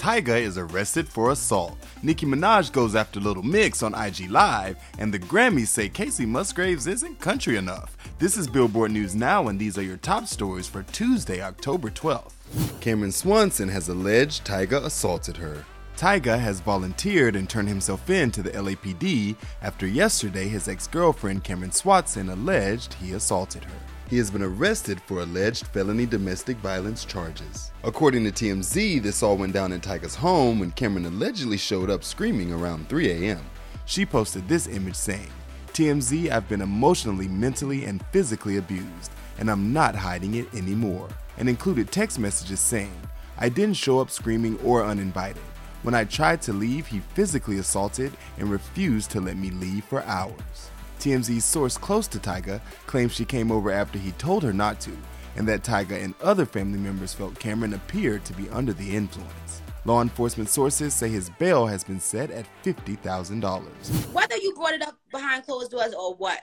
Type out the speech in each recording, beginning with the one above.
Tyga is arrested for assault. Nicki Minaj goes after Little Mix on IG Live, and the Grammys say Kacey Musgraves isn't country enough. This is Billboard News Now, and these are your top stories for Tuesday, October 12th. Camaryn Swanson has alleged Tyga assaulted her. Tyga has volunteered and turned himself in to the LAPD after yesterday his ex girlfriend Camaryn Swanson alleged he assaulted her. He has been arrested for alleged felony domestic violence charges. According to TMZ, this all went down in Tyga's home when Camaryn allegedly showed up screaming around 3 a.m. She posted this image saying, TMZ, I've been emotionally, mentally, and physically abused, and I'm not hiding it anymore. And included text messages saying, I didn't show up screaming or uninvited. When I tried to leave, he physically assaulted and refused to let me leave for hours. TMZ's source close to Tyga claims she came over after he told her not to, and that Tyga and other family members felt Camaryn appeared to be under the influence. Law enforcement sources say his bail has been set at $50,000. Whether you brought it up behind closed doors or what,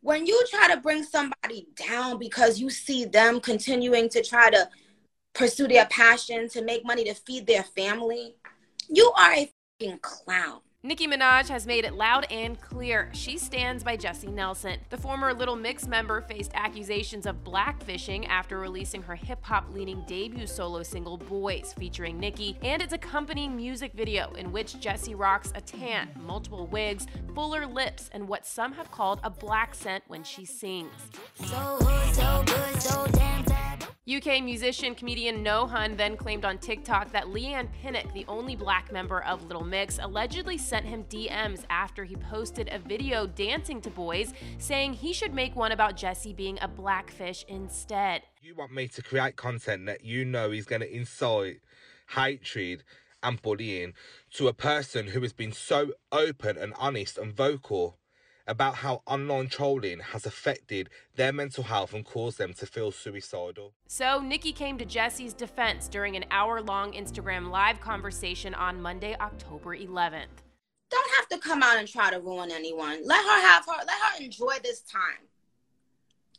when you try to bring somebody down because you see them continuing to try to pursue their passion to make money to feed their family, you are a clown. Nicki Minaj has made it loud and clear. She stands by Jesy Nelson. The former Little Mix member faced accusations of blackfishing after releasing her hip hop leaning debut solo single Boys, featuring Nicki, and its accompanying music video in which Jesy rocks a tan, multiple wigs, fuller lips, and what some have called a blaccent when she sings. So, so good, so UK musician comedian No Hun then claimed on TikTok that Leigh-Anne Pinnock, the only black member of Little Mix, allegedly sent him DMs after he posted a video dancing to boys, saying he should make one about Jesy being a blackfish instead. You want me to create content that you know is going to incite hatred and bullying to a person who has been so open and honest and vocal about how online trolling has affected their mental health and caused them to feel suicidal. So, Nicki came to Jesy's defense during an hour long Instagram live conversation on Monday, October 11th. Don't have to come out and try to ruin anyone. Let her have her, let her enjoy this time.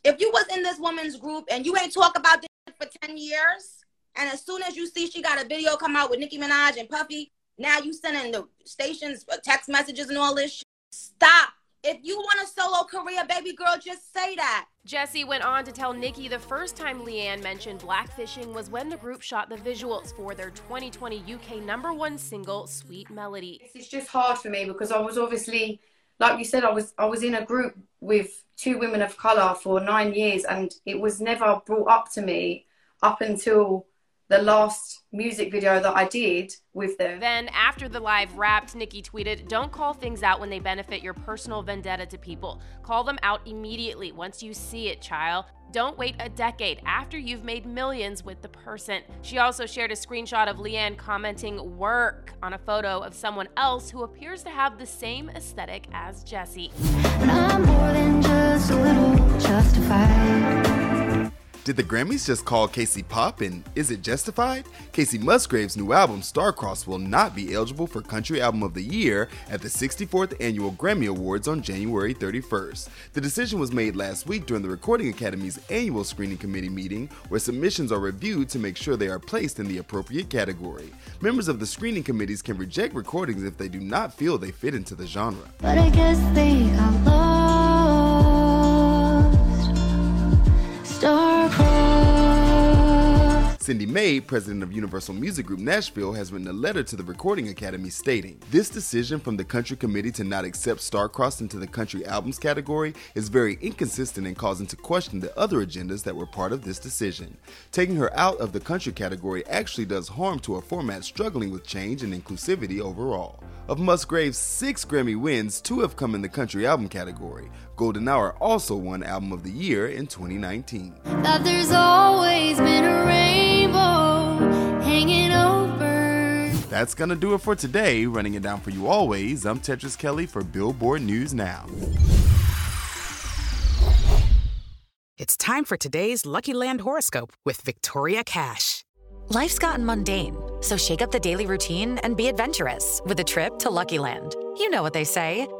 If you was in this woman's group and you ain't talk about this for 10 years, and as soon as you see she got a video come out with Nicki Minaj and Puffy, now you sending the stations text messages and all this shit. Stop if you want a solo career, baby girl, just say that. Jesy went on to tell Nicki the first time Leigh-Anne mentioned blackfishing was when the group shot the visuals for their 2020 UK number one single, Sweet Melody. It's just hard for me because I was obviously, like you said, I was I was in a group with two women of colour for nine years and it was never brought up to me up until the last music video that I did with them. Then, after the live wrapped, Nicki tweeted, Don't call things out when they benefit your personal vendetta to people. Call them out immediately once you see it, child. Don't wait a decade after you've made millions with the person. She also shared a screenshot of Leigh-Anne commenting work on a photo of someone else who appears to have the same aesthetic as Jesy. Did the Grammys just call Kacey pop and is it justified? Kacey Musgraves' new album Star-Crossed will not be eligible for Country Album of the Year at the 64th Annual Grammy Awards on January 31st. The decision was made last week during the Recording Academy's annual screening committee meeting where submissions are reviewed to make sure they are placed in the appropriate category. Members of the screening committees can reject recordings if they do not feel they fit into the genre. Cindy Mabe, president of Universal Music Group Nashville, has written a letter to the Recording Academy stating This decision from the Country Committee to not accept Starcrossed into the Country Albums category is very inconsistent and causing to question the other agendas that were part of this decision. Taking her out of the country category actually does harm to a format struggling with change and inclusivity overall. Of Musgraves' six Grammy wins, two have come in the country album category. Golden Hour also won Album of the Year in 2019. Over. That's gonna do it for today. Running it down for you always, I'm Tetris Kelly for Billboard News Now. It's time for today's Lucky Land horoscope with Victoria Cash. Life's gotten mundane, so shake up the daily routine and be adventurous with a trip to Lucky Land. You know what they say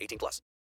18 plus.